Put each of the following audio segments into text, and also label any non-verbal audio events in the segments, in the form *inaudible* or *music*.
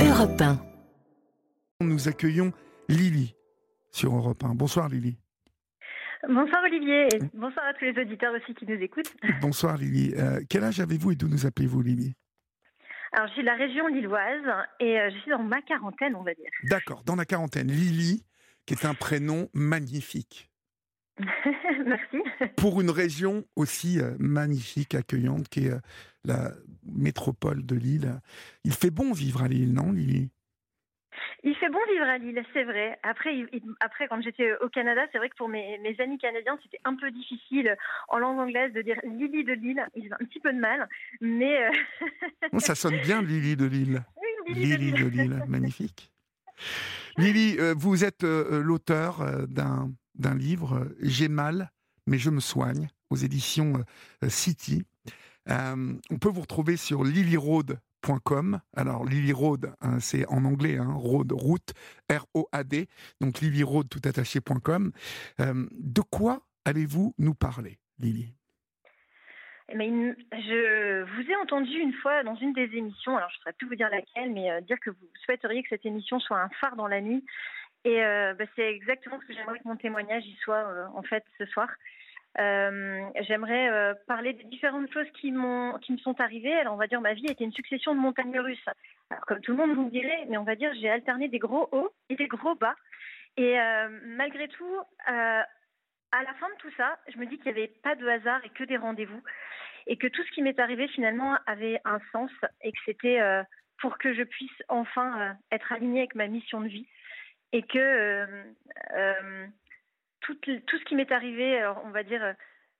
Europe 1. Nous accueillons Lily sur Europe 1. Bonsoir Lily. Bonsoir Olivier et bonsoir à tous les auditeurs aussi qui nous écoutent. *laughs* Bonsoir Lily. Euh, quel âge avez-vous et d'où nous appelez-vous Lily? Alors je suis de la région lilloise et euh, je suis dans ma quarantaine on va dire. D'accord, dans la quarantaine. Lily, qui est un prénom magnifique. *laughs* Merci. Pour une région aussi euh, magnifique, accueillante, qui est euh, la métropole de Lille. Il fait bon vivre à Lille, non Lily? Il fait bon vivre à Lille, c'est vrai. Après, il- après quand j'étais au Canada, c'est vrai que pour mes, mes amis canadiens, c'était un peu difficile en langue anglaise de dire Lily de Lille. Ils avaient un petit peu de mal, mais euh, *laughs* Oh, Ça sonne bien Lily de Lille. *laughs* oui, Lily de Lily Lille. de Lille, magnifique. Lily, vous êtes l'auteur d'un d'un livre, euh, J'ai mal, mais je me soigne, aux éditions euh, euh, City. On peut vous retrouver sur lilyroad.com. Alors, Lily Road, hein, c'est en anglais, hein, road, route, R-O-A-D. Donc, lilyroad, Euh, de quoi allez-vous nous parler, Lily? Mais une- je vous ai entendu une fois dans une des émissions, alors je ne saurais plus vous dire laquelle, mais dire que vous souhaiteriez que cette émission soit un phare dans la nuit. Et euh, bah, c'est exactement ce que j'aimerais que mon témoignage y soit euh, en fait ce soir. Euh, j'aimerais parler des différentes choses qui m'ont qui me sont arrivées. Alors on va dire ma vie était une succession de montagnes russes. Alors comme tout le monde vous dirait, mais on va dire j'ai alterné des gros hauts et des gros bas. Et malgré tout, à la fin de tout ça, je me dis qu'il n'y avait pas de hasard et que des rendez-vous et que tout ce qui m'est arrivé finalement avait un sens et que c'était pour que je puisse enfin être alignée avec ma mission de vie et que euh, euh, tout, tout ce qui m'est arrivé, alors on va dire euh,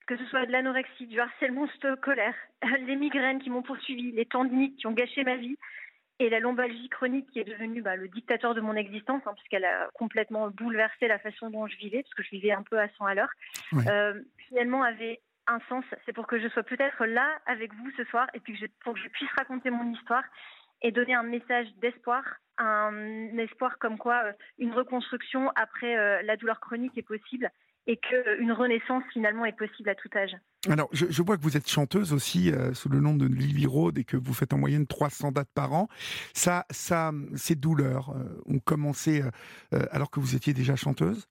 que ce soit de l'anorexie, du harcèlement scolaire, *laughs* les migraines qui m'ont poursuivi, les tendinites qui ont gâché ma vie et la lombalgie chronique qui est devenue bah, le dictateur de mon existence hein, puisqu'elle a complètement bouleversé la façon dont je vivais parce que je vivais un peu à 100 à l'heure, euh, finalement avait un sens. C'est pour que je sois peut-être là avec vous ce soir et puis que je, pour que je puisse raconter mon histoire et donner un message d'espoir, un espoir comme quoi euh, une reconstruction après euh, la douleur chronique est possible et qu'une renaissance finalement est possible à tout âge. Alors, je, vois que vous êtes chanteuse aussi euh, sous le nom de Lily Road et que vous faites en moyenne 300 dates par an. Ça, ça, ces douleurs euh, ont commencé euh, euh, alors que vous étiez déjà chanteuse?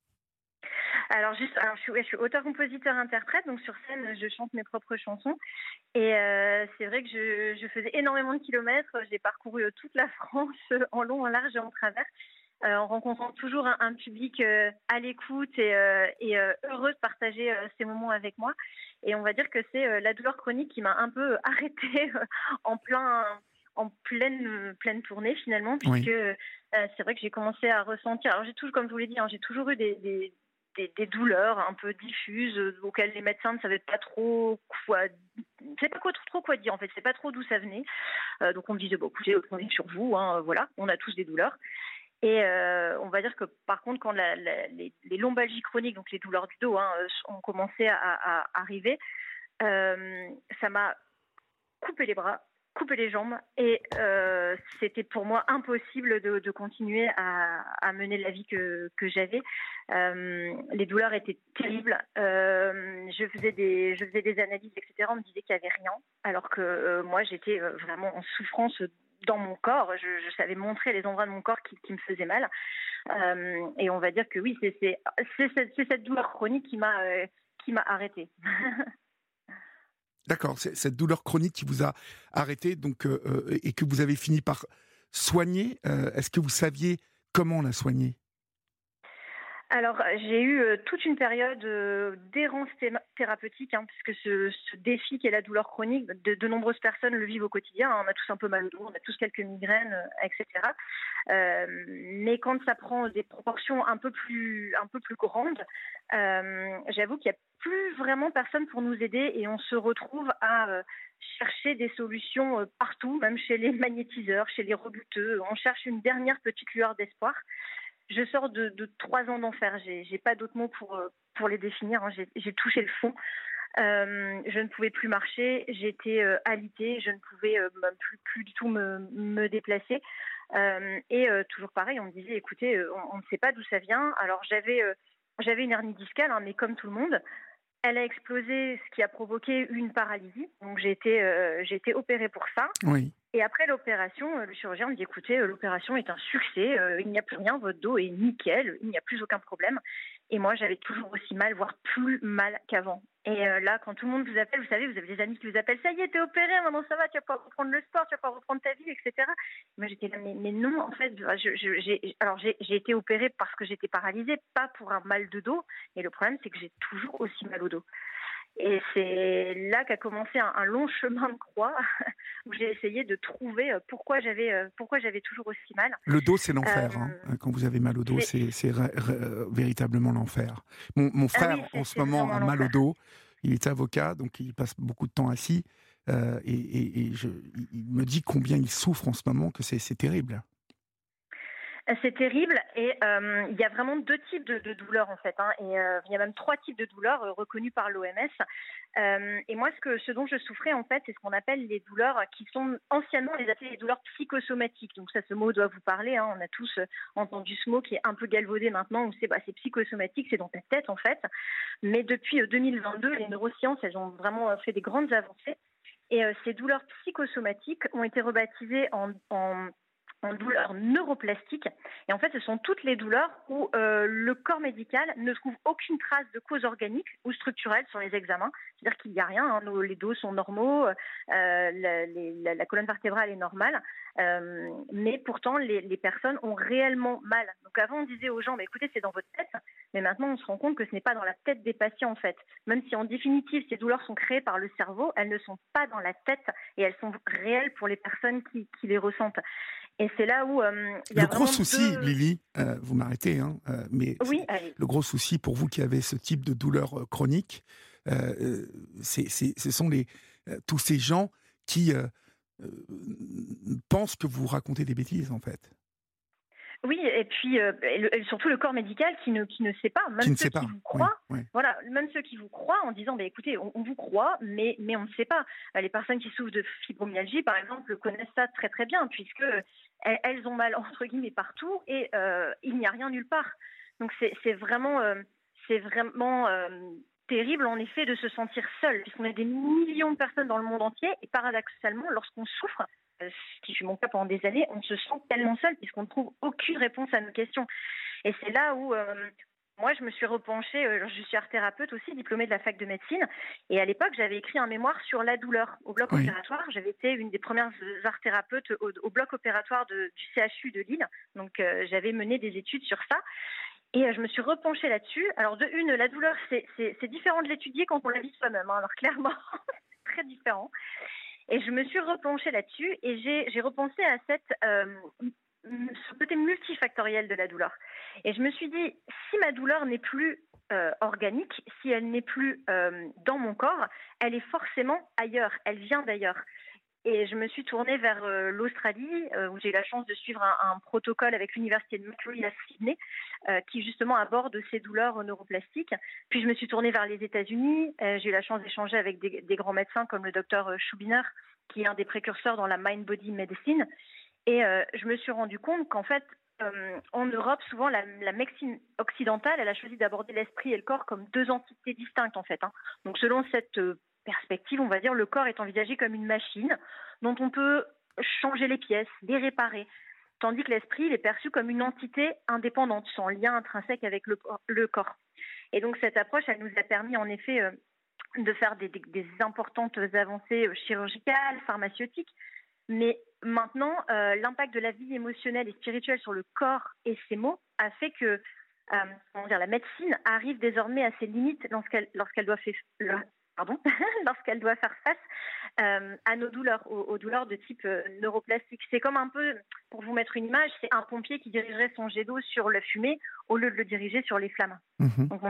Alors, juste, alors je suis, ouais, je suis auteur-compositeur-interprète, donc sur scène, je chante mes propres chansons. Et euh, c'est vrai que je, je faisais énormément de kilomètres. J'ai parcouru euh, toute la *laughs* France euh, en long, en large et en travers, euh, en rencontrant toujours un, un public euh, à l'écoute et, et heureux de partager ces moments avec moi. Et on va dire que c'est la douleur chronique qui m'a un peu *laughs* arrêtée en plein en pleine pleine tournée finalement puisque c'est vrai que j'ai commencé à ressentir alors j'ai toujours comme je vous l'ai dit hein, j'ai toujours eu des, des, des, douleurs un peu diffuses euh, auxquelles les médecins ne savaient pas trop quoi c'est pas trop quoi dire en fait. C'est pas trop d'où ça venait. Euh, donc on me disait bon écoutez prenez sur vous hein, voilà on a tous des douleurs. Et euh, on va dire que par contre quand les, lombalgies chroniques donc les douleurs du dos hein, euh, ont commencé à, arriver euh, ça m'a coupé les bras coupé les jambes et euh, c'était pour moi impossible de, continuer à, mener la vie que, j'avais. Euh, les douleurs étaient terribles. Euh, je faisais des analyses etc. On me disait qu'il n'y avait rien alors que moi j'étais vraiment en souffrance dans mon corps. Je, savais montrer les endroits de mon corps qui, me faisaient mal. Et on va dire que oui c'est cette, douleur chronique qui m'a arrêtée. *laughs* D'accord, cette douleur chronique qui vous a arrêté donc, euh, euh, et que vous avez fini par soigner. euh, Est-ce que vous saviez comment la soigner? Alors, j'ai eu euh, toute une période euh, d'errance thé- thérapeutique, hein, puisque ce, ce défi qui est la douleur chronique, de, nombreuses personnes le vivent au quotidien. on a tous un peu mal au dos, on a tous quelques migraines, euh, etc. Euh, mais quand ça prend des proportions un peu plus, un peu plus grandes, euh, j'avoue qu'il n'y a plus vraiment personne pour nous aider et on se retrouve à euh, chercher des solutions euh, partout, même chez les magnétiseurs, chez les rebuteux. On cherche une dernière petite lueur d'espoir je sors de, trois ans d'enfer. J'ai, pas d'autres mots pour euh, pour les définir. hein. J'ai, touché le fond. Euh, je ne pouvais plus marcher. J'étais euh, alitée. Je ne pouvais euh, plus du tout me, déplacer. Et toujours pareil, on me disait, écoutez, on, ne sait pas d'où ça vient. Alors j'avais j'avais une hernie discale, hein, mais comme tout le monde. Elle a explosé, ce qui a provoqué une paralysie. Donc j'ai été, j'ai été opérée pour ça. Oui. Et après l'opération, le chirurgien me dit écoutez, l'opération est un succès, il n'y a plus rien, votre dos est nickel, il n'y a plus aucun problème. Et moi, j'avais toujours aussi mal, voire plus mal qu'avant. Et là, quand tout le monde vous appelle, vous savez, vous avez des amis qui vous appellent ça y est, t'es opéré, maintenant ça va, tu vas pouvoir reprendre le sport, tu vas pouvoir reprendre ta vie, etc. Moi, j'étais là, mais, non, en fait, je, alors j'ai été opérée parce que j'étais paralysée, pas pour un mal de dos. Et le problème, c'est que j'ai toujours aussi mal au dos. Et c'est là qu'a commencé un, long chemin de croix *laughs* où j'ai essayé de trouver euh, pourquoi j'avais euh, pourquoi j'avais toujours aussi mal. Le dos, c'est l'enfer. Hein. Euh, Quand vous avez mal au dos, c'est véritablement l'enfer. Mon, mon ah frère, en ce moment, a mal au dos. Il est avocat, donc il passe beaucoup de temps assis. et, et je, il me dit combien il souffre en ce moment, que c'est terrible. C'est terrible et euh, il y a vraiment deux types de, douleurs en fait. Hein, et euh, il y a même trois types de douleurs euh, reconnus par l'OMS. et moi, ce, que, dont je souffrais en fait, c'est ce qu'on appelle les douleurs qui sont anciennement les appelées les douleurs psychosomatiques. Donc ça, ce mot doit vous parler. Hein, on a tous entendu ce mot qui est un peu galvaudé maintenant. Où c'est bah, psychosomatique, c'est dans ta tête en fait. Mais depuis 2022, les neurosciences, elles ont vraiment fait des grandes avancées. Et ces douleurs psychosomatiques ont été rebaptisées en en douleurs neuroplastiques. Et en fait, ce sont toutes les douleurs où euh, le corps médical ne trouve aucune trace de cause organique ou structurelle sur les examens. C'est-à-dire qu'il n'y a rien, hein. les dos sont normaux, euh, la, colonne vertébrale est normale, euh, mais pourtant les, les, personnes ont réellement mal. Donc avant, on disait aux gens, écoutez, c'est dans votre tête, mais maintenant on se rend compte que ce n'est pas dans la tête des patients en fait. Même si en définitive ces douleurs sont créées par le cerveau, elles ne sont pas dans la tête et elles sont réelles pour les personnes qui, qui les ressentent. Et c'est là où euh, le gros souci, Lily, euh, vous m'arrêtez, hein, mais oui, le gros souci pour vous qui avez ce type de douleur chronique, ce sont les tous ces gens qui pensent que vous racontez des bêtises, en fait. Oui, et puis surtout le corps médical qui ne, qui ne sait pas, même ceux qui vous croient. Voilà, même ceux qui vous croient en disant, bah, écoutez, on, vous croit, mais, mais on ne sait pas. Les personnes qui souffrent de fibromyalgie, par exemple, connaissent ça très très bien, puisque elles, ont mal *laughs* entre guillemets partout et euh, il n'y a rien nulle part. Donc c'est vraiment, euh, c'est vraiment euh, terrible en effet de se sentir seul, puisqu'on a des millions de personnes dans le monde entier et paradoxalement, lorsqu'on souffre, ce qui fut mon cas pendant des années, on se sent tellement seul puisqu'on ne trouve aucune réponse à nos questions. Et c'est là où moi, je me suis repenchée, euh, je suis art thérapeute aussi, diplômée de la fac de médecine, et à l'époque, j'avais écrit un mémoire sur la douleur au bloc opératoire. J'avais été une des premières art thérapeutes au, bloc opératoire du CHU de Lille, donc euh, j'avais mené des études sur ça. Et euh, je me suis repenchée là-dessus. Alors, de une, la douleur, c'est différent de l'étudier quand on la vit soi-même. Hein. alors, clairement, c'est *laughs* très différent. Et je me suis repenchée là-dessus et j'ai repensé à cette ce côté multifactoriel de la douleur. Et je me suis dit, si ma douleur n'est plus euh, organique, si elle n'est plus euh, dans mon corps, elle est forcément ailleurs, elle vient d'ailleurs. Et je me suis tournée vers euh, l'Australie, où j'ai eu la chance de suivre un, protocole avec l'Université de Macquarie à Sydney, qui justement aborde ces douleurs neuroplastiques. Puis je me suis tournée vers les États-Unis. j'ai eu la chance d'échanger avec des, grands médecins comme le docteur Schubiner, qui est un des précurseurs dans la mind-body medicine. Et euh, je me suis rendu compte qu'en fait, euh, en Europe, souvent, la, médecine occidentale, elle a choisi d'aborder l'esprit et le corps comme deux entités distinctes, en fait. Hein. Donc, selon cette euh, perspective, on va dire, le corps est envisagé comme une machine dont on peut changer les pièces, les réparer, tandis que l'esprit, il est perçu comme une entité indépendante, sans lien intrinsèque avec le, corps. Et donc, cette approche, elle nous a permis, en effet, de faire des, importantes avancées chirurgicales, pharmaceutiques, mais maintenant, euh, l'impact de la vie émotionnelle et spirituelle sur le corps et ses mots a fait que euh, la médecine arrive désormais à ses limites lorsqu'elle lorsqu'elle doit, pardon, *laughs* lorsqu'elle doit faire face euh, à nos douleurs, aux, douleurs de type euh, neuroplastique. C'est comme un peu, pour vous mettre une image, c'est un pompier qui dirigerait son jet d'eau sur la fumée au lieu de le diriger sur les flammes. Mhm. Donc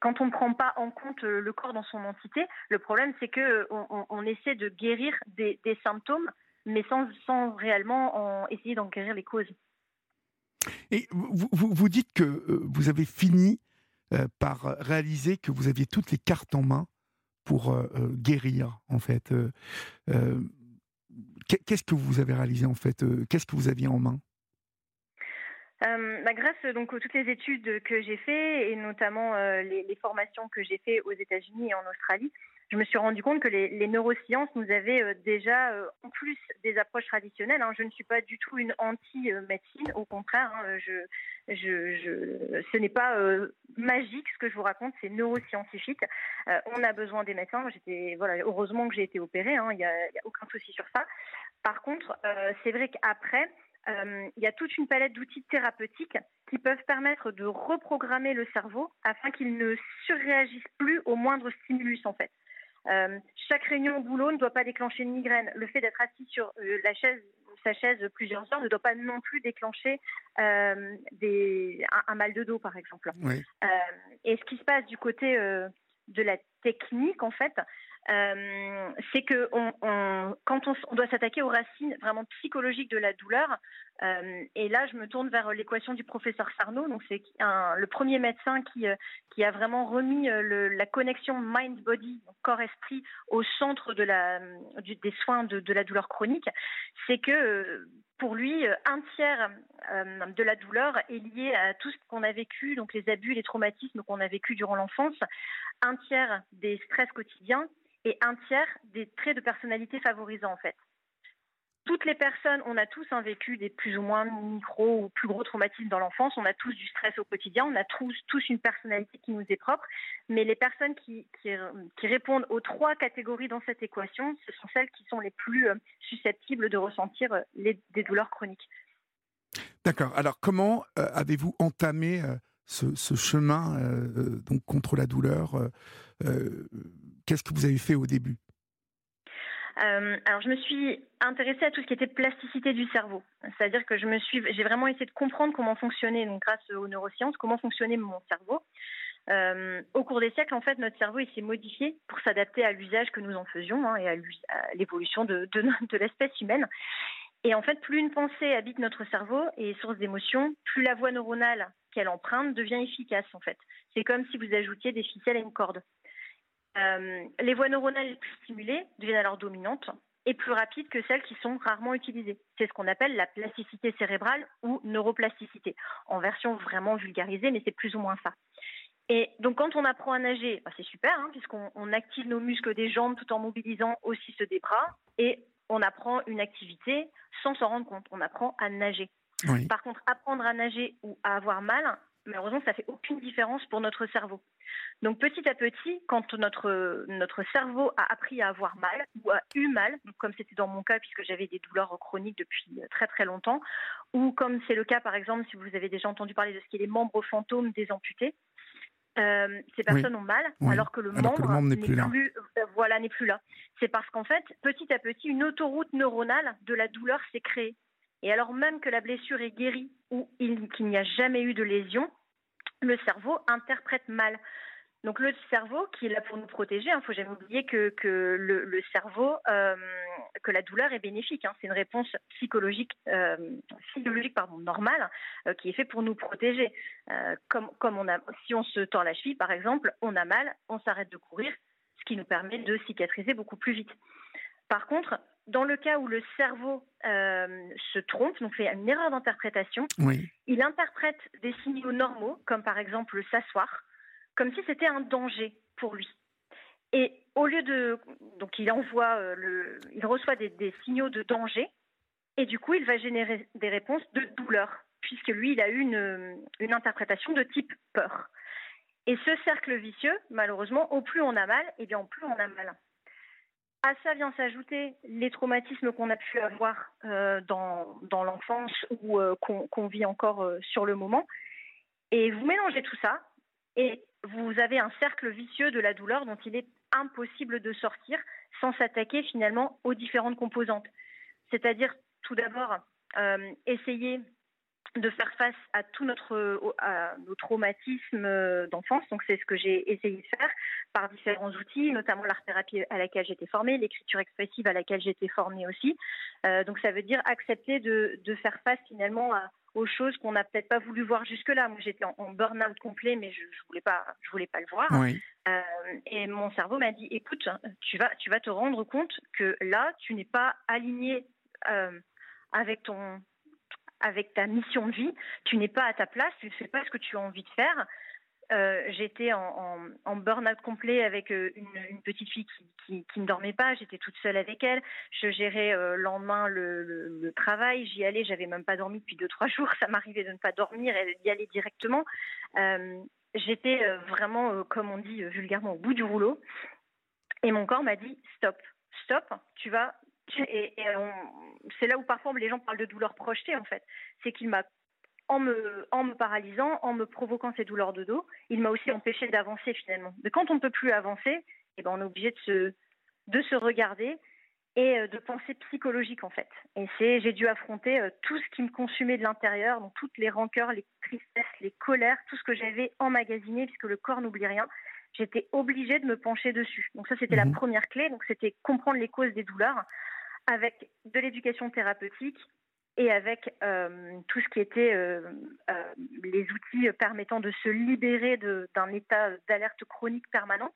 quand on ne prend pas en compte le corps dans son entité, le problème c'est que on, essaie de guérir des, symptômes, mais sans, sans réellement essayer d'en guérir les causes. Et vous, vous, dites que euh, vous avez fini par réaliser que vous aviez toutes les cartes en main pour euh, euh, guérir, en fait euh, Qu'est-ce que vous avez réalisé, en fait Qu'est-ce que vous aviez en main? Bah, grâce donc aux toutes les études que j'ai faites et notamment les, formations que j'ai faites aux États-Unis et en Australie, je me suis rendu compte que les, neurosciences nous avaient euh, déjà, euh, en plus des approches traditionnelles, hein, je ne suis pas du tout une anti-médecine, au contraire, hein, ce n'est pas euh, magique ce que je vous raconte, c'est neuroscientifique. on a besoin des médecins. J'étais, voilà, heureusement que j'ai été opérée, hein, il n'y a, aucun souci sur ça. Par contre, c'est vrai qu'après, il y a toute une palette d'outils thérapeutiques qui peuvent permettre de reprogrammer le cerveau afin qu'il ne surréagisse plus au moindre stimulus en fait. Euh, chaque réunion au boulot ne doit pas déclencher une migraine. Le fait d'être assis sur euh, la chaise, sa chaise plusieurs heures ne doit pas non plus déclencher euh, des, un, mal de dos, par exemple. et ce qui se passe du côté de la technique, en fait, c'est que on, quand on, doit s'attaquer aux racines vraiment psychologiques de la douleur, euh, et là je me tourne vers l'équation du professeur Sarno, donc c'est le premier médecin qui, euh, a vraiment remis la connexion mind-body, corps-esprit, au centre des soins de, de, la douleur chronique, c'est que pour lui, un tiers de la douleur est lié à tout ce qu'on a vécu, donc les abus, les traumatismes qu'on a vécu durant l'enfance, un tiers des stress quotidiens et un tiers des traits de personnalité favorisants en fait. Toutes les personnes, on a tous un vécu des plus ou moins micro ou plus gros traumatismes dans l'enfance, on a tous du stress au quotidien, on a tous, tous une personnalité qui nous est propre, mais les personnes qui, répondent aux trois catégories dans cette équation, ce sont celles qui sont les plus euh, susceptibles de ressentir euh, les, des douleurs chroniques. D'accord. Alors comment euh, avez-vous entamé ce, ce, chemin donc contre la douleur Qu'est-ce que vous avez fait au début? Euh, alors, je me suis intéressée à tout ce qui était plasticité du cerveau. C'est-à-dire que je me suis, j'ai vraiment essayé de comprendre comment fonctionnait, donc grâce aux neurosciences, comment fonctionnait mon cerveau. Euh, au cours des siècles, en fait, notre cerveau s'est modifié pour s'adapter à l'usage que nous en faisions hein, et à l'évolution de, de, l'espèce humaine. Et en fait, plus une pensée habite notre cerveau et est source d'émotions, plus la voie neuronale qu'elle emprunte devient efficace. En fait, c'est comme si vous ajoutiez des ficelles à une corde. Euh, les voies neuronales les plus stimulées deviennent alors dominantes et plus rapides que celles qui sont rarement utilisées. C'est ce qu'on appelle la plasticité cérébrale ou neuroplasticité, en version vraiment vulgarisée, mais c'est plus ou moins ça. Et donc quand on apprend à nager, bah, c'est super, hein, puisqu'on active nos muscles des jambes tout en mobilisant aussi ceux des bras, et on apprend une activité sans s'en rendre compte, on apprend à nager. Par contre, apprendre à nager ou à avoir mal, malheureusement, ça fait aucune différence pour notre cerveau. Donc petit à petit, quand notre, notre cerveau a appris à avoir mal ou a eu mal, comme c'était dans mon cas puisque j'avais des douleurs chroniques depuis très très longtemps, ou comme c'est le cas par exemple si vous avez déjà entendu parler de ce qui est les membres fantômes des amputés, euh, ces personnes ont mal alors que le membre, n'est plus, là. Euh, voilà n'est plus là. C'est parce qu'en fait petit à petit une autoroute neuronale de la douleur s'est créée. Et alors même que la blessure est guérie ou qu'il n'y a jamais eu de lésion, le cerveau interprète mal. Donc le cerveau, qui est là pour nous protéger, il hein, ne faut jamais oublier que, le, cerveau, euh, que la douleur est bénéfique. Hein. c'est une réponse psychologique, euh, physiologique pardon, normale, euh, qui est faite pour nous protéger. comme, comme on a, si on se tord la cheville, par exemple, on a mal, on s'arrête de courir, ce qui nous permet de cicatriser beaucoup plus vite. Par contre, dans le cas où le cerveau se trompe, donc fait une erreur d'interprétation, il interprète des signaux normaux, comme par exemple s'asseoir, comme si c'était un danger pour lui. Et au lieu de. Donc il envoie, euh, le, il reçoit des, signaux de danger, et du coup il va générer des réponses de douleur, puisque lui il a eu une, une interprétation de type peur. Et ce cercle vicieux, malheureusement, au plus on a mal, et eh bien au plus on a mal. À ça vient s'ajouter les traumatismes qu'on a pu avoir euh, dans, l'enfance ou euh, qu'on vit encore sur le moment. Et vous mélangez tout ça, et vous avez un cercle vicieux de la douleur dont il est impossible de sortir sans s'attaquer finalement aux différentes composantes. C'est-à-dire tout d'abord euh, essayer de faire face à tous notre, nos traumatismes euh, d'enfance. Donc c'est ce que j'ai essayé de faire par différents outils, notamment l'art thérapie à laquelle j'étais formée, l'écriture expressive à laquelle j'étais formée aussi. Euh, donc ça veut dire accepter de, de faire face finalement à, aux choses qu'on n'a peut-être pas voulu voir jusque-là. Moi, j'étais en, burn-out complet, mais je, ne voulais pas, je voulais pas le voir. Euh, et mon cerveau m'a dit, écoute, tu vas, tu vas te rendre compte que là, tu n'es pas aligné euh, avec ton, avec ta mission de vie. Tu n'es pas à ta place. Tu ne fais pas ce que tu as envie de faire. Euh, j'étais en, burn-out complet avec euh, une, petite fille qui, ne dormait pas. J'étais toute seule avec elle. Je gérais le lendemain le, travail. J'y allais. J'avais même pas dormi depuis deux trois *laughs* jours. Ça m'arrivait de ne pas dormir et d'y aller directement. J'étais vraiment, comme on dit vulgairement, au bout du rouleau. Et mon corps m'a dit stop, stop. Tu vas et, c'est là où parfois les gens parlent de douleur projetée en fait. C'est qu'il m'a en me, en me paralysant, en me provoquant ces douleurs de dos, il m'a aussi empêché d'avancer finalement. Mais quand on ne peut plus avancer, eh ben on est obligé de se, de se regarder et euh, de penser psychologique en fait. Et c'est, j'ai dû affronter euh, tout ce qui me consumait de l'intérieur, donc toutes les rancœurs, les tristesses, les colères, tout ce que j'avais emmagasiné, puisque le corps n'oublie rien. J'étais obligée de me pencher dessus. Donc ça, c'était la mhm. première clé. Donc c'était comprendre les causes des douleurs avec de l'éducation thérapeutique, et avec euh, tout ce qui était euh, euh, les outils permettant de se libérer d'un état d'alerte chronique permanent.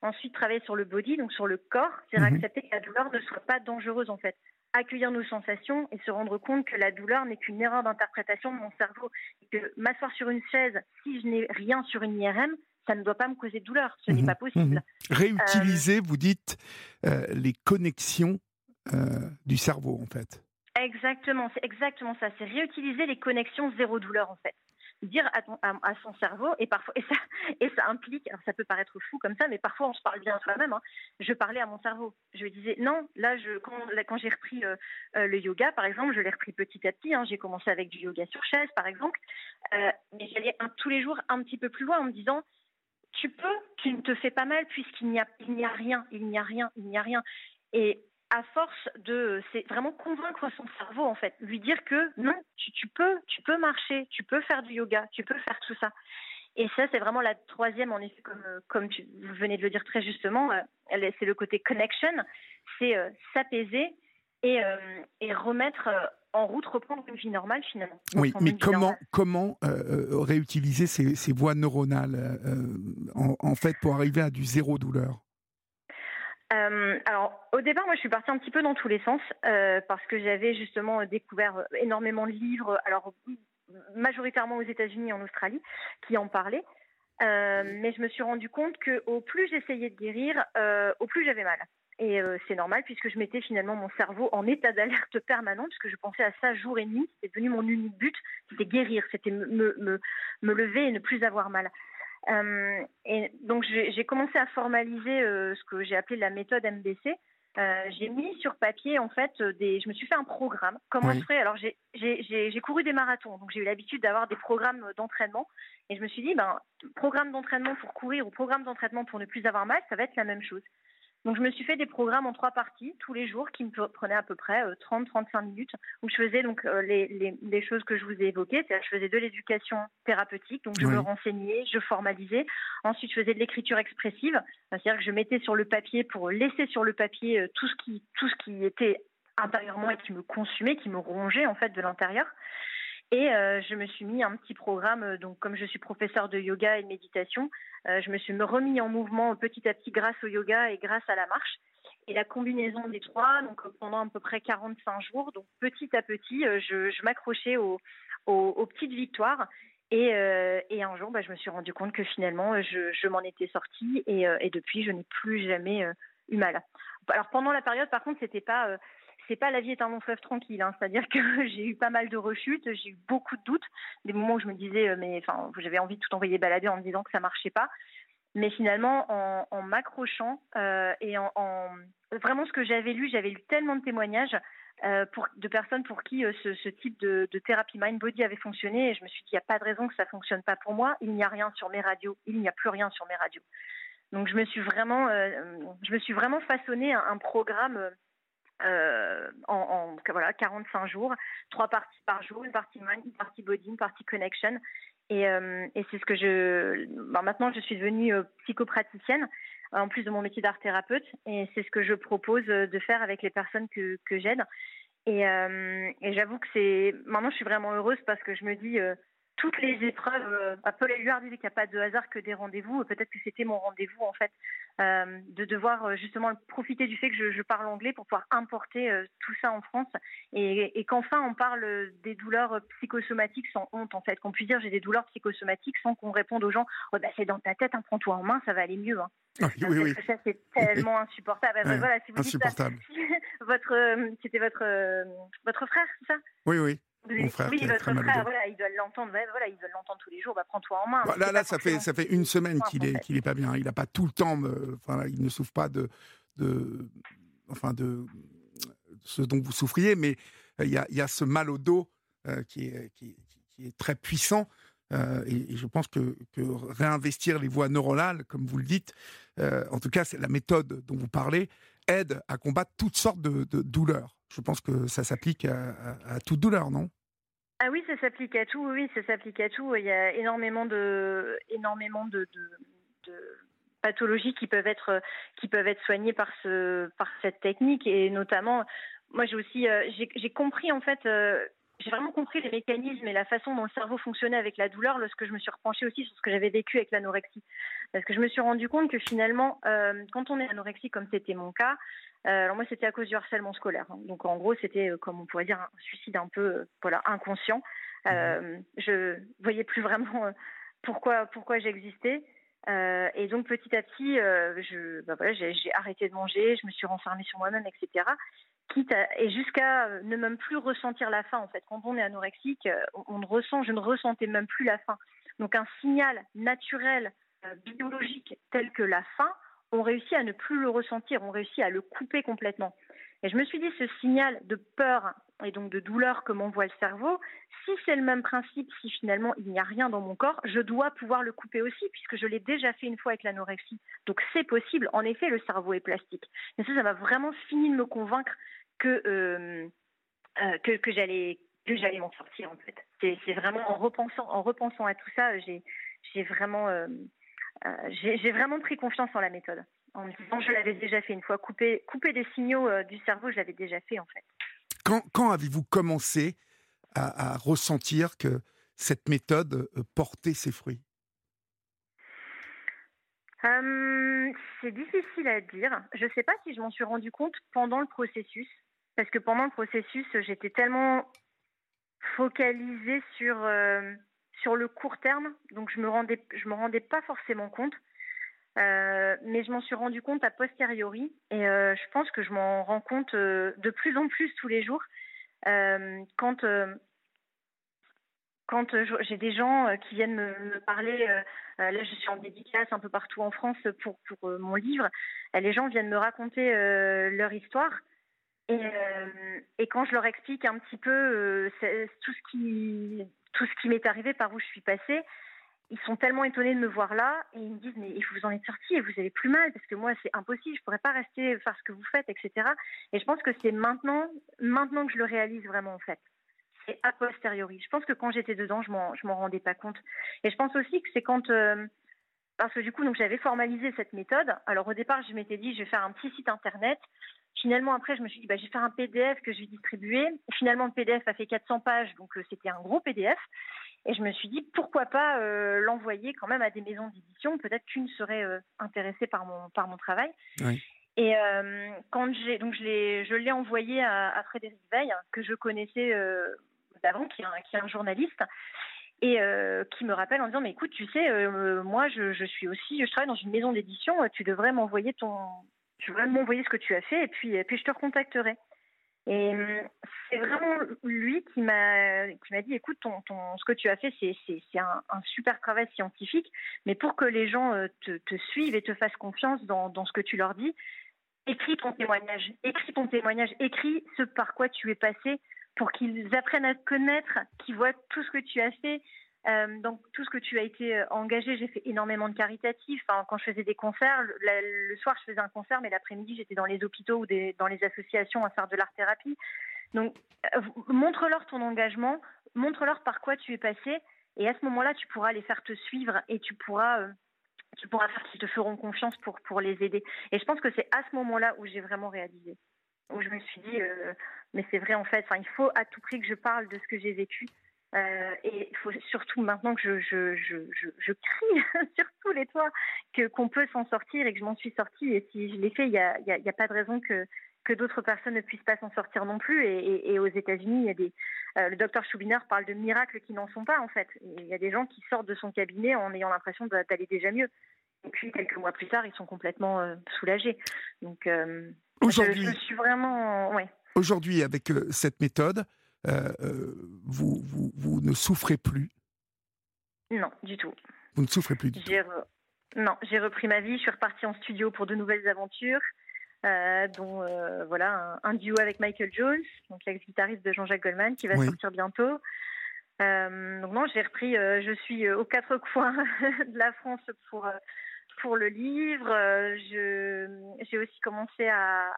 Ensuite, travailler sur le body, donc sur le corps, c'est-à-dire mhm. accepter que la douleur ne soit pas dangereuse en fait. Accueillir nos sensations et se rendre compte que la douleur n'est qu'une erreur d'interprétation de mon cerveau. Et que m'asseoir sur une chaise, si je n'ai rien sur une IRM, ça ne doit pas me causer de douleur. Ce n'est mhm. pas possible. Mhm. Réutiliser, vous dites, les connexions du cerveau en fait. Exactement, c'est exactement ça. C'est réutiliser les connexions zéro douleur en fait. Dire à, son cerveau et parfois *laughs* et ça implique, alors ça peut paraître fou comme ça, mais parfois on se parle bien soi-même. Hein. Je parlais à mon cerveau. Je lui disais non, là quand, j'ai repris euh, euh, le yoga par exemple, je l'ai repris petit à petit. Hein. J'ai commencé avec du yoga sur chaise par exemple, euh, mais j'allais tous les jours un petit peu plus loin en me disant tu peux, tu ne te fais pas mal puisqu'il n'y a a rien, il n'y a rien, il n'y a rien. Et à force de, c'est vraiment convaincre son cerveau en fait, lui dire que non, tu, peux, tu peux marcher, tu peux faire du yoga, tu peux faire tout ça. Et ça, c'est vraiment la troisième, en effet, comme, comme tu, vous venez de le dire très justement, euh, c'est le côté connection, c'est euh, s'apaiser et, euh, et, remettre en route, reprendre une vie normale finalement. Oui, mais comment, comment réutiliser ces, ces, voies neuronales en, en fait pour arriver à du zéro douleur? Euh, alors, au départ, moi, je suis partie un petit peu dans tous les sens euh, parce que j'avais justement découvert énormément de livres, alors majoritairement aux États-Unis et en Australie, qui en parlaient. Euh, mais je me suis rendu compte que au plus j'essayais de guérir, au plus j'avais mal. Et c'est normal puisque je mettais finalement mon cerveau en état d'alerte *laughs* permanent puisque je pensais à ça jour et nuit. C'était devenu mon unique but, c'était guérir, c'était me, me, me lever et ne plus avoir mal. Euh, et donc j'ai commencé à formaliser euh, ce que j'ai appelé la méthode MBC. Euh, j'ai mis sur papier en fait des. Je me suis fait un programme. Comment je ferais Alors j'ai couru des marathons, donc j'ai eu l'habitude d'avoir des programmes d'entraînement. Et je me suis dit, ben programme d'entraînement pour courir ou programme d'entraînement pour ne plus avoir mal, ça va être la même chose. Donc je me suis fait des programmes en trois parties tous les jours qui me prenaient à peu près 30-35 euh, minutes où je faisais donc euh, les, les, choses que je vous ai évoquées, c'est-à-dire je faisais de l'éducation thérapeutique, donc je me renseignais, je formalisais. Ensuite je faisais de l'écriture expressive, c'est-à-dire que je mettais sur le papier pour laisser sur le papier euh, tout ce qui tout ce qui était intérieurement et qui me consumait, qui me rongeait en fait de l'intérieur. Et euh, je me suis mis un petit programme, euh, donc comme je suis professeur de yoga et de méditation, euh, je me suis remis en mouvement petit à petit grâce au yoga et grâce à la marche. Et la combinaison des trois, donc pendant à peu près 45 jours, donc petit à petit, je, je m'accrochais aux, aux, petites victoires. Et, et un jour, bah, je me suis rendu compte que finalement, je, je m'en étais sortie et, et, depuis, je n'ai plus jamais eu mal. Alors pendant la période, par contre, c'était pas c'est pas la vie est un long fleuve tranquille. Hein. C'est-à-dire que *laughs* j'ai eu pas mal de rechutes, j'ai eu beaucoup de doutes, des moments où je me disais, euh, mais enfin, j'avais envie de tout envoyer balader en me disant que ça marchait pas. Mais finalement, en, m'accrochant euh, et en, vraiment ce que j'avais lu, j'avais lu tellement de témoignages euh, de personnes pour qui ce, type de, thérapie mind body avait fonctionné, et je me suis dit, il n'y a pas de raison que ça fonctionne pas pour moi. Il n'y a rien sur mes radios, il n'y a plus rien sur mes radios. Donc je me suis vraiment, je me suis vraiment façonné un programme euh, en, voilà 45 jours, trois parties par jour, une partie mind, une partie body, une partie connection. Et, euh, et c'est ce que je. Ben maintenant, je suis devenue euh, psychopraticienne en plus de mon métier d'art thérapeute, et c'est ce que je propose de faire avec les personnes que, j'aide. Et, et j'avoue que c'est maintenant, je suis vraiment heureuse parce que je me dis toutes les épreuves. Paul Éluard disait qu'il n'y a pas de hasard que des rendez-vous. Peut-être que c'était mon rendez-vous en fait, de devoir justement profiter du fait que je, parle anglais pour pouvoir importer tout ça en France et, qu'enfin on parle des douleurs psychosomatiques sans honte en fait. Qu'on puisse dire j'ai des douleurs psychosomatiques sans qu'on réponde aux gens oh, bah, c'est dans ta tête, hein, prends-toi en main, ça va aller mieux. Hein. oui, oui, Ça c'est tellement *laughs* insupportable. voilà, si vous insupportable. *laughs* votre, c'était votre, votre frère, c'est ça? Oui, oui. Mon frère oui, votre frère, voilà, il doit l'entendre, voilà, il doit l'entendre tous les jours. Bah, prends-toi en main. là, là, ça fait, ça fait une semaine qu'il est, qu'il est pas bien. Il n'a pas tout le temps, enfin, il ne souffre pas de, de, enfin, de ce dont vous souffriez, mais euh, il y a, y a ce mal au dos euh, qui, est, qui, est très puissant. Euh, et, je pense que, que, réinvestir les voies neuronales, comme vous le dites, en tout cas, c'est la méthode dont vous parlez, aide à combattre toutes sortes de, de douleurs. Je pense que ça s'applique à, à toute douleur, non? Ah oui, ça s'applique à tout. Oui, ça s'applique à tout. Il y a énormément de, énormément de, de, pathologies qui peuvent être, qui peuvent être soignées par ce, par cette technique. Et notamment, moi, j'ai aussi, euh, j'ai compris en fait. Euh, j'ai vraiment compris les mécanismes et la façon dont le cerveau fonctionnait avec la douleur lorsque je me suis repenchée aussi sur ce que j'avais vécu avec l'anorexie. Parce que je me suis rendu compte que finalement, euh, quand on est anorexique, comme c'était mon cas, euh, alors moi, c'était à cause du harcèlement scolaire. Hein. Donc en gros, c'était, euh, comme on pourrait dire, un suicide un peu voilà, inconscient. Euh, je voyais plus vraiment pourquoi, pourquoi j'existais. et donc petit à petit, je, bah voilà, j'ai, arrêté de manger, je me suis renfermée sur moi-même, etc. Et jusqu'à ne même plus ressentir la faim. En fait, quand on est anorexique, on, ne ressent, je ne ressentais même plus la faim. Donc un signal naturel biologique tel que la faim, on réussit à ne plus le ressentir, on réussit à le couper complètement. Et je me suis dit, ce signal de peur et donc de douleur que m'envoie le cerveau, si c'est le même principe, si finalement il n'y a rien dans mon corps, je dois pouvoir le couper aussi, puisque je l'ai déjà fait une fois avec l'anorexie. Donc c'est possible, en effet, le cerveau est plastique. Et ça, ça m'a vraiment fini de me convaincre que, euh, euh, que, j'allais m'en sortir en fait. C'est vraiment en repensant, en repensant à tout ça, j'ai vraiment euh, j'ai vraiment pris confiance en la méthode. En me disant, je l'avais déjà fait une fois, couper, couper des signaux du cerveau, je l'avais déjà fait en fait. Quand, avez-vous commencé à, ressentir que cette méthode euh, portait ses fruits? C'est difficile à dire. Je ne sais pas si je m'en suis rendu compte pendant le processus, parce que pendant le processus, j'étais tellement focalisée sur sur le court terme, donc je me rendais, je me rendais pas forcément compte, euh, mais je m'en suis rendu compte a posteriori, et euh, je pense que je m'en rends compte euh, de plus en plus tous les jours quand j'ai des gens qui viennent me, parler, là je suis en dédicace un peu partout en France pour, mon livre, les gens viennent me raconter leur histoire. Et, quand je leur explique un petit peu tout ce qui m'est arrivé, par où je suis passée, ils sont tellement étonnés de me voir là et ils me disent mais vous en êtes sorti et vous avez plus mal parce que moi c'est impossible, je pourrais pas rester faire ce que vous faites, etc. Et je pense que c'est maintenant, maintenant que je le réalise vraiment en fait. C'est a posteriori. Je pense que quand j'étais dedans, je m'en, je m'en rendais pas compte. Et je pense aussi que c'est quand euh, parce que du coup donc j'avais formalisé cette méthode. Alors au départ je m'étais dit je vais faire un petit site internet Finalement, après, je me suis dit, bah, je vais faire un PDF que je vais distribuer. Finalement, le PDF a fait 400 pages, donc euh, c'était un gros PDF. Et je me suis dit, pourquoi pas euh, l'envoyer quand même à des maisons d'édition Peut-être qu'une serait euh, intéressée par mon, par mon travail. Et quand j'ai, donc je l'ai, je l'ai envoyé à, Frédéric Veil, que je connaissais d'avant, qui, qui, est un journaliste, et qui me rappelle en disant, mais écoute, tu sais, moi, je, je, suis aussi, je travaille dans une maison d'édition, tu devrais m'envoyer ton, je voudrais m'envoyer ce que tu as fait et puis, et puis je te recontacterai. Et hum, c'est vraiment lui qui m'a qui m'a dit écoute ce que tu as fait c'est c'est un, un, super travail scientifique mais pour que les gens euh, te, te suivent et te fassent confiance dans, dans ce que tu leur dis écris ton témoignage. Écris ton témoignage. Écris ce par quoi tu es passé pour qu'ils apprennent à te connaître qu'ils voient tout ce que tu as fait euh, donc tout ce que tu as été euh, engagé, j'ai fait énormément de caritatifs. quand je faisais des concerts, le, soir je faisais un concert, mais l'après-midi j'étais dans les hôpitaux ou dans les associations à faire de l'art thérapie. Donc euh, montre-leur ton engagement, montre-leur par quoi tu es passé, et à ce moment-là tu pourras les faire te suivre et tu pourras tu pourras faire qu'ils te feront confiance pour pour les aider. Et je pense que c'est à ce moment-là où j'ai vraiment réalisé, où je me suis dit mais c'est vrai en fait. il faut à tout prix que je parle de ce que j'ai vécu et il faut surtout maintenant que je, je, je, je, crie *laughs* sur tous les toits que qu'on peut s'en sortir et que je m'en suis sortie. Et si je l'ai fait, il n'y a, y a, y a, pas de raison que, que d'autres personnes ne puissent pas s'en sortir non plus. Et, et, aux États-Unis, il y a des, le docteur Schubiner parle de miracles qui n'en sont pas en fait. Il y a des gens qui sortent de son cabinet en ayant l'impression d'aller déjà mieux. Et puis quelques mois plus tard, ils sont complètement euh, soulagés. Donc euh, aujourd'hui, je, suis vraiment, ouais. Aujourd'hui, avec euh, cette méthode, vous, vous, vous, ne souffrez plus? Non, du tout. Vous ne souffrez plus du tout? Non, j'ai repris ma vie. Je suis repartie en studio pour de nouvelles aventures. dont voilà un, duo avec Michael Jones, donc l'ex-guitariste de Jean-Jacques Goldman, qui va sortir bientôt. donc non, j'ai repris. je suis aux quatre *laughs* coins de la France pour pour le livre. Euh, j'ai aussi commencé à,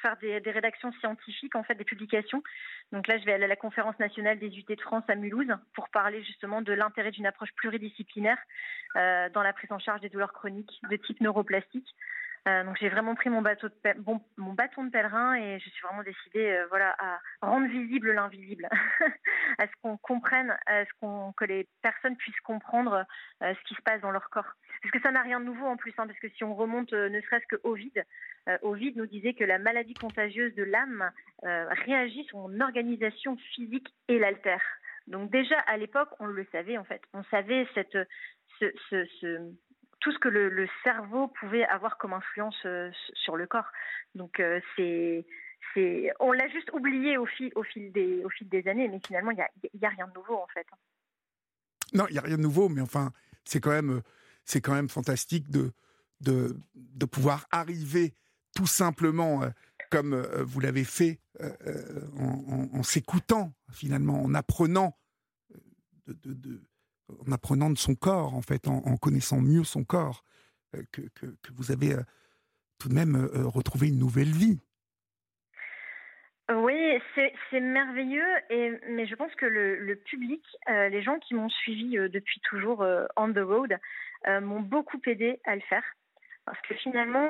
faire des, rédactions scientifiques, en fait, des publications. Donc là, je vais aller à la conférence nationale des UT de France à Mulhouse pour parler justement de l'intérêt d'une approche pluridisciplinaire euh, dans la prise en charge des douleurs chroniques de type neuroplastique. Euh, donc j'ai vraiment pris mon, mon bâton de pèlerin et je suis vraiment décidée euh, voilà, à rendre visible l'invisible, *laughs* à ce qu'on comprenne, à ce qu'on, que les personnes puissent comprendre euh, ce qui se passe dans leur corps. Parce que ça n'a rien de nouveau en plus, hein, parce que si on remonte ne serait-ce que Ovid, Ovid nous disait que la maladie contagieuse de l'âme réagit sur son organisation physique et l'altère. Donc déjà à l'époque, on le savait en fait, on savait cette, ce, ce, ce tout ce que le, cerveau pouvait avoir comme influence euh, sur le corps. Donc euh, c'est on l'a juste oublié au fil des au fil des années, mais finalement il n'y a, y a rien de nouveau en fait. Non, il n'y a rien de nouveau, mais enfin c'est quand même c'est quand même fantastique de de, de pouvoir arriver tout simplement euh, comme vous l'avez fait en, s'écoutant finalement, en apprenant en apprenant de son corps, en fait, en, connaissant mieux son corps, euh, que, vous avez euh, tout de même euh, retrouvé une nouvelle vie. Oui, c'est merveilleux, et, mais je pense que le, public, les gens qui m'ont suivi depuis toujours on the road, m'ont beaucoup aidé à le faire. Parce que finalement,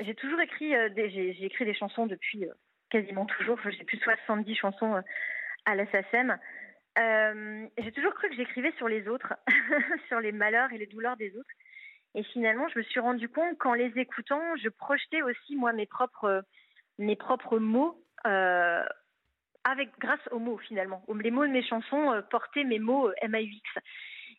j'ai toujours écrit des, j'ai écrit des chansons depuis quasiment toujours. J'ai plus de 70 chansons à la. Euh, j'ai toujours cru que j'écrivais sur les autres, *laughs* sur les malheurs et les douleurs des autres. Et finalement, je me suis rendu compte qu'en les écoutant, je projetais aussi moi mes propres, mes propres mots, euh, avec grâce aux mots finalement. Les mots de mes chansons euh, portaient mes mots MAUX.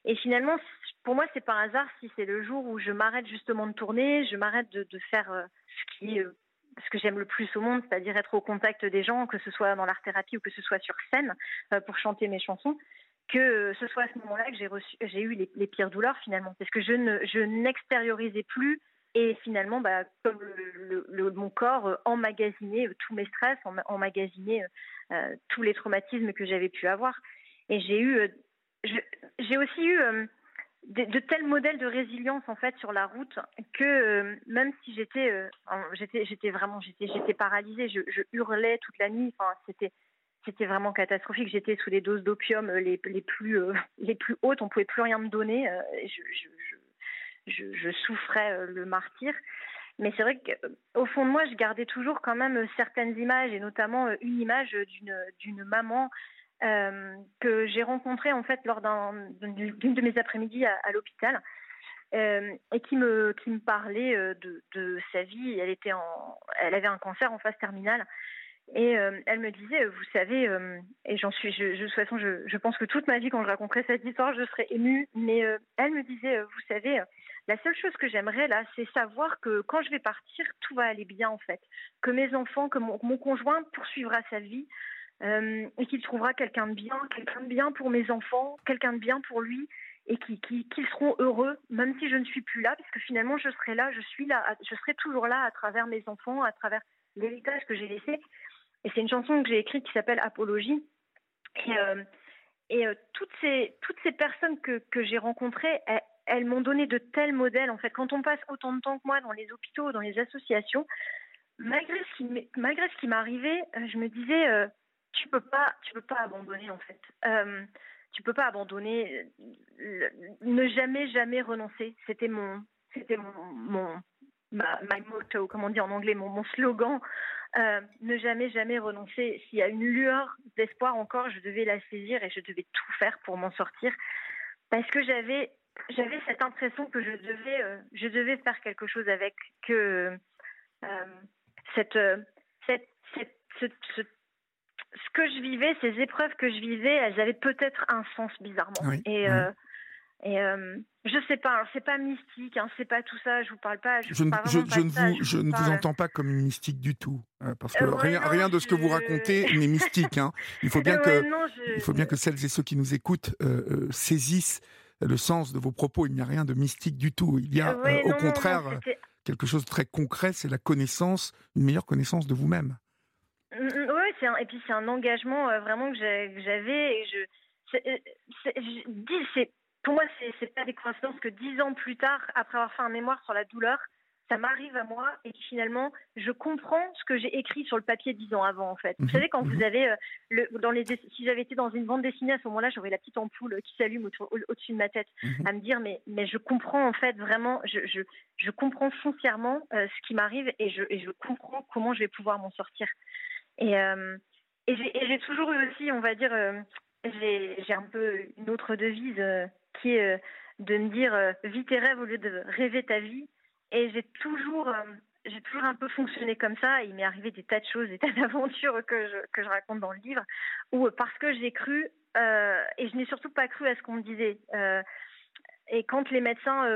Et finalement, pour moi, c'est par hasard si c'est le jour où je m'arrête justement de tourner, je m'arrête de, de, faire ce qui est ce que j'aime le plus au monde, c'est-à-dire être au contact des gens, que ce soit dans l'art-thérapie ou que ce soit sur scène euh, pour chanter mes chansons, que euh, ce soit à ce moment-là que j'ai eu les, pires douleurs finalement, parce que je ne, n'extériorisais plus et finalement, bah, comme mon corps euh, emmagasinait tous mes stress, emmagasinait tous les traumatismes que j'avais pu avoir. Et j'ai eu, j'ai aussi eu de, tels modèles de résilience en fait sur la route que euh, même si j'étais euh, j'étais j'étais vraiment j'étais j'étais paralysée je, hurlais toute la nuit enfin c'était c'était vraiment catastrophique. J'étais sous les doses d'opium euh, les, les plus *laughs* les plus hautes on pouvait plus rien me donner je, je, je, souffrais le martyr. Mais c'est vrai qu'au fond de moi je gardais toujours quand même certaines images et notamment une image d'une d'une maman euh, que j'ai rencontré en fait lors d'une de mes après-midi à, l'hôpital. Euh, et qui me qui me parlait euh, de, sa vie. Elle était en, elle avait un cancer en phase terminale. Et elle me disait, vous savez, et j'en suis, je, de toute façon, je, je, pense que toute ma vie, quand je raconterai cette histoire, je serais émue. Mais elle me disait, vous savez, la seule chose que j'aimerais là, c'est savoir que quand je vais partir, tout va aller bien en fait, que mes enfants, que mon conjoint poursuivra sa vie, euh, et qu'il trouvera quelqu'un de bien, quelqu'un de bien pour mes enfants, quelqu'un de bien pour lui, et qu'ils qui, seront heureux, même si je ne suis plus là, parce que finalement je serai là, je suis là, je serai toujours là à travers mes enfants, à travers l'héritage que j'ai laissé. Et c'est une chanson que j'ai écrite qui s'appelle Apologie. Et, euh, euh, toutes, ces, personnes que, que j'ai rencontrées, elles, m'ont donné de tels modèles. En fait, quand on passe autant de temps que moi dans les hôpitaux, dans les associations, malgré ce qui, malgré ce qui m'arrivait, je me disais, tu peux pas, tu peux pas abandonner en fait. Euh, tu peux pas abandonner, ne jamais jamais renoncer. C'était mon, c'était mon, my motto, comme on dit en anglais, mon, slogan, euh, ne jamais, jamais renoncer. S'il y a une lueur d'espoir encore, je devais la saisir et je devais tout faire pour m'en sortir. Parce que j'avais, j'avais cette impression que je devais, euh, je devais faire quelque chose avec, que euh, cette, cette, cette, ce, ce, que je vivais, ces épreuves que je vivais, elles avaient peut-être un sens bizarrement. et et euh, je sais pas, alors c'est pas mystique, hein, c'est pas tout ça, je vous parle pas. Je, je, ne, je, je ne vous, je ne vous entends pas comme une mystique du tout, euh, parce que euh, rien, rien de ce que vous racontez *laughs* n'est mystique. Hein. Il, faut bien que, il faut bien que celles et ceux qui nous écoutent saisissent le sens de vos propos. Il n'y a rien de mystique du tout. Il y a au contraire quelque chose de très concret, c'est la connaissance, une meilleure connaissance de vous-même. Mm, oui, et puis c'est un engagement vraiment que j'avais et je. C'est pour moi, c'est pas des coïncidences que dix ans plus tard, après avoir fait un mémoire sur la douleur, ça m'arrive à moi et finalement, je comprends ce que j'ai écrit sur le papier dix ans avant, en fait. Vous mhm. savez, quand vous mhm. avez, euh, le, dans les, si j'avais été dans une bande dessinée à ce moment-là, j'aurais la petite ampoule qui s'allume au-dessus de ma tête, mhm. à me dire, mais, mais je comprends en fait vraiment, je, je, je comprends foncièrement euh, ce qui m'arrive et je, et je comprends comment je vais pouvoir m'en sortir. Et, euh, et j'ai toujours eu aussi, on va dire, j'ai un peu une autre devise qui est euh, de me dire euh, vis tes rêves au lieu de rêver ta vie. Et j'ai toujours, euh, j'ai toujours un peu fonctionné comme ça. Il m'est arrivé des tas de choses, *laughs* des tas d'aventures que je, raconte dans le livre, où parce que j'ai cru, et je n'ai surtout pas cru à ce qu'on me disait. et quand les médecins,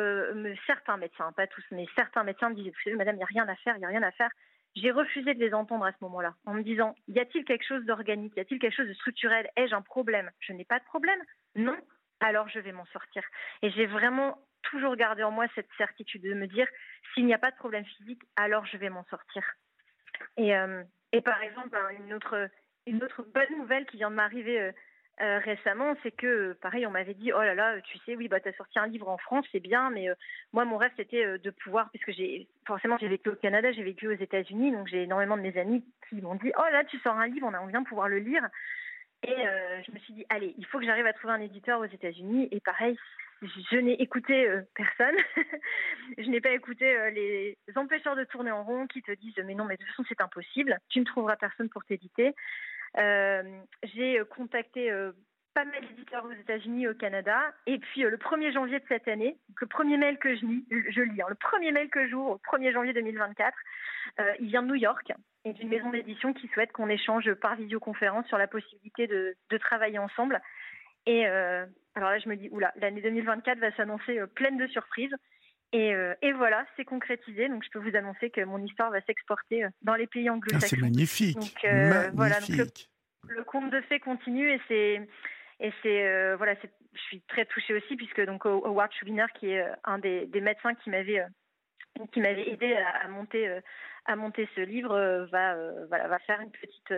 certains médecins, pas tous, mais certains médecins me disaient, madame, il n'y a rien à faire, il n'y a rien à faire. J'ai refusé de les entendre à ce moment-là, en me disant, y a-t-il quelque chose d'organique, y a-t-il quelque chose de structurel? Ai-je un problème? Je n'ai pas de problème? Non, alors je vais m'en sortir. Et j'ai vraiment toujours gardé en moi cette certitude de me dire, s'il n'y a pas de problème physique, alors je vais m'en sortir. Et, euh, par exemple, une autre, une autre bonne nouvelle qui vient de m'arriver euh, euh, récemment, c'est que, pareil, on m'avait dit, oh là là, tu sais, oui, bah, tu as sorti un livre en France, c'est bien, mais moi, mon rêve, c'était de pouvoir, puisque j'ai, forcément, j'ai vécu au Canada, j'ai vécu aux États-Unis, donc j'ai énormément de mes amis qui m'ont dit, oh là, tu sors un livre, on, a, on vient de pouvoir le lire. Et euh, je me suis dit, allez, il faut que j'arrive à trouver un éditeur aux États-Unis. Et pareil, je n'ai écouté euh, personne. *laughs* je n'ai pas écouté euh, les empêcheurs de tourner en rond qui te disent, mais non, mais de toute façon, c'est impossible. Tu ne trouveras personne pour t'éditer. J'ai contacté pas mal d'éditeurs aux États-Unis, au Canada. Et puis le 1er janvier de cette année, le premier mail que je lis, hein, le premier mail que j'ouvre, au 1er janvier 2024, il vient de New York et d'une maison d'édition qui souhaite qu'on échange par visioconférence sur la possibilité de, travailler ensemble. Et euh, alors là, je me dis, oula, l'année 2024 va s'annoncer euh, pleine de surprises. Et, euh, et voilà, c'est concrétisé. Donc, je peux vous annoncer que mon histoire va s'exporter dans les pays anglo-saxons. Ah, c'est magnifique. Donc, magnifique. Voilà, le, conte de fées continue et c'est et c'est voilà, je suis très touchée aussi puisque donc Howard Schubiner, qui est un des, des médecins qui m'avait qui m'avait aidé à, monter euh, à monter ce livre euh, va euh, voilà, va faire une petite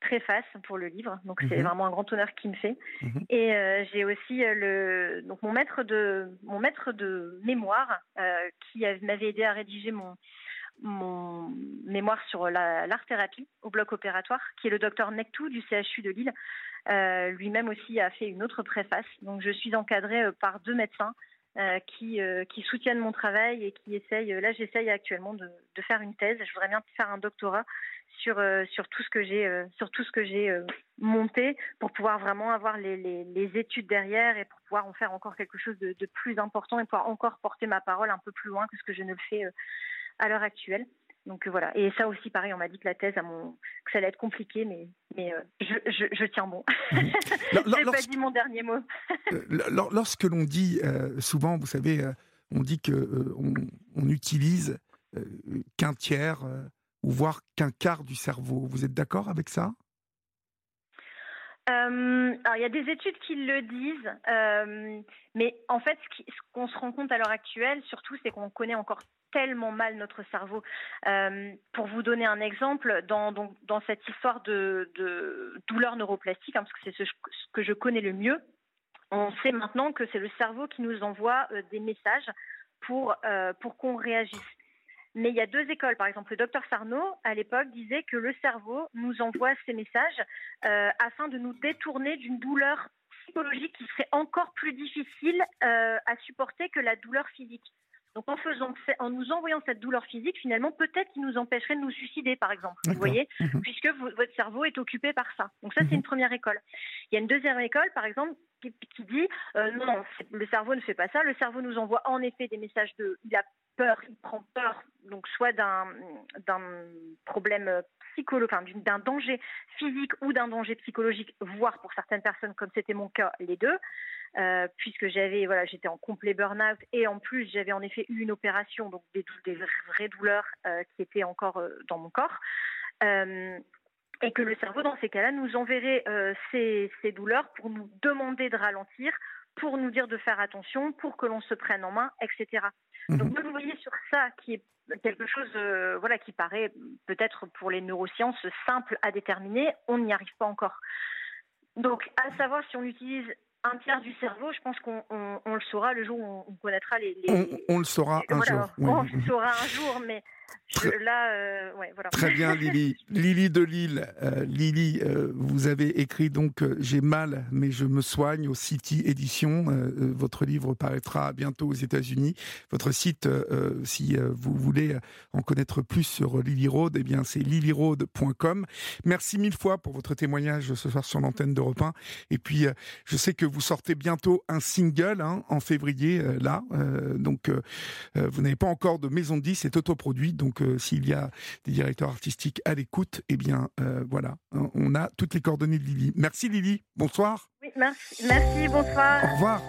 préface pour le livre. Donc c'est mhm. vraiment un grand honneur qu'il me fait. Mhm. Et j'ai aussi le donc mon maître de mon maître de mémoire qui m'avait aidé à rédiger mon mon mémoire sur l'art thérapie au bloc opératoire, qui est le docteur Nectou du CHU de Lille. Lui-même aussi a fait une autre préface. Donc je suis encadrée par deux médecins qui, euh, qui soutiennent mon travail et qui essayent. Là, j'essaye actuellement de, de, faire une thèse. Je voudrais bien faire un doctorat sur euh, sur tout ce que j'ai sur tout ce que j'ai monté pour pouvoir vraiment avoir les, les, les, études derrière et pour pouvoir en faire encore quelque chose de, de, plus important et pouvoir encore porter ma parole un peu plus loin que ce que je ne le fais à l'heure actuelle. Donc euh, voilà. Et ça aussi, pareil, on m'a dit que la thèse, à mon... que ça allait être compliqué, mais, mais euh, je, je, tiens bon. *laughs* Je n'ai pas dit mon dernier mot. Euh, lorsque l'on dit, souvent, vous savez, on dit que on, on, utilise qu'un tiers ou voire qu'un quart du cerveau. Vous êtes d'accord avec ça? Alors, il y a des études qui le disent, mais en fait, ce qu'on se rend compte à l'heure actuelle, surtout, c'est qu'on connaît encore tellement mal notre cerveau. Euh, pour vous donner un exemple, dans, dans cette histoire de, douleur neuroplastique, hein, parce que c'est ce, que je connais le mieux, on sait maintenant que c'est le cerveau qui nous envoie euh, des messages pour, euh, pour qu'on réagisse. Mais il y a deux écoles. Par exemple, le docteur Sarno, à l'époque, disait que le cerveau nous envoie ces messages afin de nous détourner d'une douleur psychologique qui serait encore plus difficile à supporter que la douleur physique. Donc en faisant, en nous envoyant cette douleur physique, finalement, peut-être qu'il nous empêcherait de nous suicider, par exemple. Vous voyez, mhm. puisque votre cerveau est occupé par ça. Donc ça, c'est mhm. une première école. Il y a une deuxième école, par exemple, qui, dit euh, non, le cerveau ne fait pas ça. Le cerveau nous envoie en effet des messages de, il a peur, il prend peur, donc soit d'un problème psychologique, enfin, d'un danger physique ou d'un danger psychologique, voire pour certaines personnes, comme c'était mon cas, les deux. Euh, puisque j'avais voilà j'étais en complet burn-out et en plus j'avais en effet eu une opération donc des, des vraies douleurs euh, qui étaient encore euh, dans mon corps. Et que le cerveau dans ces cas-là nous enverrait ces, ces, douleurs pour nous demander de ralentir pour nous dire de faire attention pour que l'on se prenne en main etc mmh donc vous voyez sur ça qui est quelque chose voilà qui paraît peut-être pour les neurosciences simple à déterminer. On n'y arrive pas encore. Donc, à savoir si on utilise un tiers du cerveau, je pense qu'on le saura le jour où on, connaîtra les. On, le saura un jour. On le saura un jour, mais là, euh, voilà. Très bien, *laughs* Lily. Lily de Lille. Euh, Lily, euh, vous avez écrit donc J'ai mal, mais je me soigne au City Édition. votre livre paraîtra bientôt aux États-Unis. Votre site, si vous voulez en connaître plus sur Lily Road, eh bien c'est lilyroad.com. Merci mille fois pour votre témoignage ce soir sur l'antenne d'Europe 1. Et puis, je sais que vous sortez bientôt un single hein, en février, là. donc, vous n'avez pas encore de maison de 10, c'est autoproduit. Donc, s'il y a des directeurs artistiques à l'écoute, eh bien, euh, voilà, on a toutes les coordonnées de Lily. Merci Lily, bonsoir. Oui, merci, merci bonsoir. Au revoir.